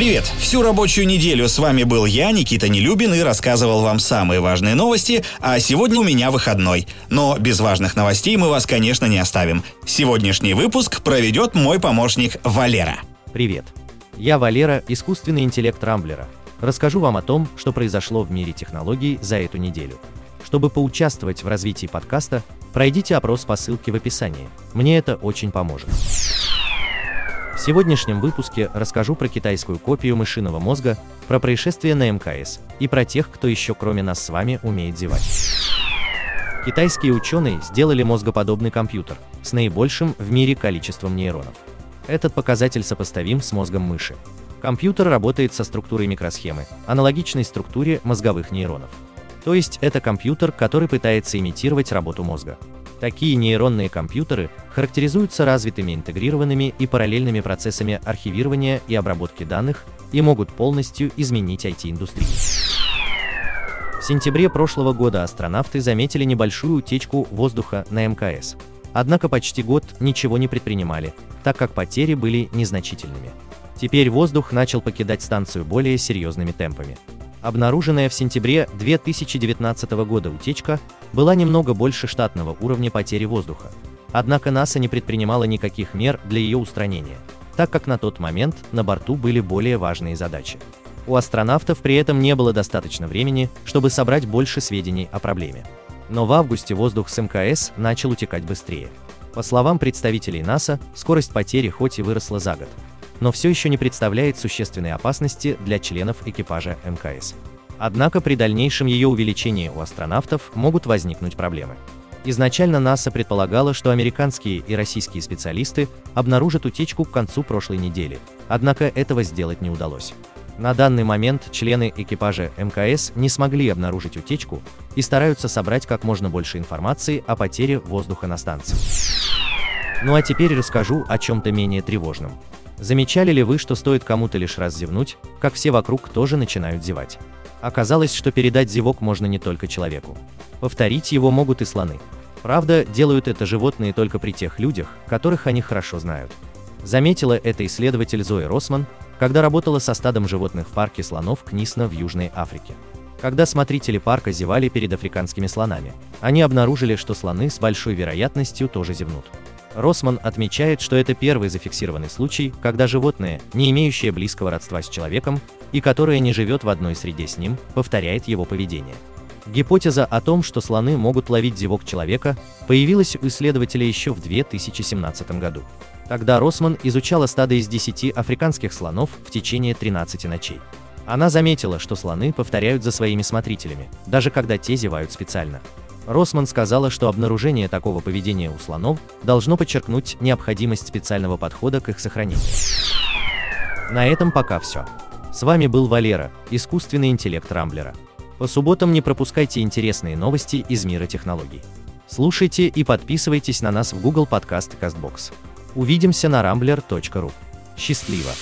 Привет! Всю рабочую неделю с вами был я, Никита Нелюбин, и рассказывал вам самые важные новости, а сегодня у меня выходной. Но без важных новостей мы вас, конечно, не оставим. Сегодняшний выпуск проведет мой помощник Валера. Привет! Я Валера, искусственный интеллект Рамблера. Расскажу вам о том, что произошло в мире технологий за эту неделю. Чтобы поучаствовать в развитии подкаста, пройдите опрос по ссылке в описании. Мне это очень поможет. В сегодняшнем выпуске расскажу про китайскую копию мышиного мозга, про происшествие на МКС и про тех, кто еще кроме нас с вами умеет зевать. Китайские ученые сделали мозгоподобный компьютер с наибольшим в мире количеством нейронов. Этот показатель сопоставим с мозгом мыши. Компьютер работает со структурой микросхемы, аналогичной структуре мозговых нейронов. То есть это компьютер, который пытается имитировать работу мозга. Такие нейронные компьютеры характеризуются развитыми интегрированными и параллельными процессами архивирования и обработки данных и могут полностью изменить IT-индустрию. В сентябре прошлого года астронавты заметили небольшую утечку воздуха на МКС. Однако почти год ничего не предпринимали, так как потери были незначительными. Теперь воздух начал покидать станцию более серьезными темпами. Обнаруженная в сентябре 2019 года утечка была немного больше штатного уровня потери воздуха. Однако НАСА не предпринимала никаких мер для ее устранения, так как на тот момент на борту были более важные задачи. У астронавтов при этом не было достаточно времени, чтобы собрать больше сведений о проблеме. Но в августе воздух с МКС начал утекать быстрее. По словам представителей НАСА, скорость потери хоть и выросла за год, но все еще не представляет существенной опасности для членов экипажа МКС. Однако при дальнейшем ее увеличении у астронавтов могут возникнуть проблемы. Изначально НАСА предполагало, что американские и российские специалисты обнаружат утечку к концу прошлой недели, однако этого сделать не удалось. На данный момент члены экипажа МКС не смогли обнаружить утечку и стараются собрать как можно больше информации о потере воздуха на станции. Ну а теперь расскажу о чем-то менее тревожном. Замечали ли вы, что стоит кому-то лишь раз зевнуть, как все вокруг тоже начинают зевать? Оказалось, что передать зевок можно не только человеку. Повторить его могут и слоны. Правда, делают это животные только при тех людях, которых они хорошо знают. Заметила это исследователь Зои Росман, когда работала со стадом животных в парке слонов Книсна в Южной Африке. Когда смотрители парка зевали перед африканскими слонами, они обнаружили, что слоны с большой вероятностью тоже зевнут. Росман отмечает, что это первый зафиксированный случай, когда животное, не имеющее близкого родства с человеком и которое не живет в одной среде с ним, повторяет его поведение. Гипотеза о том, что слоны могут ловить зевок человека, появилась у исследователя еще в 2017 году. Тогда Росман изучала стадо из 10 африканских слонов в течение 13 ночей. Она заметила, что слоны повторяют за своими смотрителями, даже когда те зевают специально. Росман сказала, что обнаружение такого поведения у слонов должно подчеркнуть необходимость специального подхода к их сохранению. На этом пока все. С вами был Валера, искусственный интеллект Рамблера. По субботам не пропускайте интересные новости из мира технологий. Слушайте и подписывайтесь на нас в Google Podcast и CastBox. Увидимся на rambler.ru. Счастливо!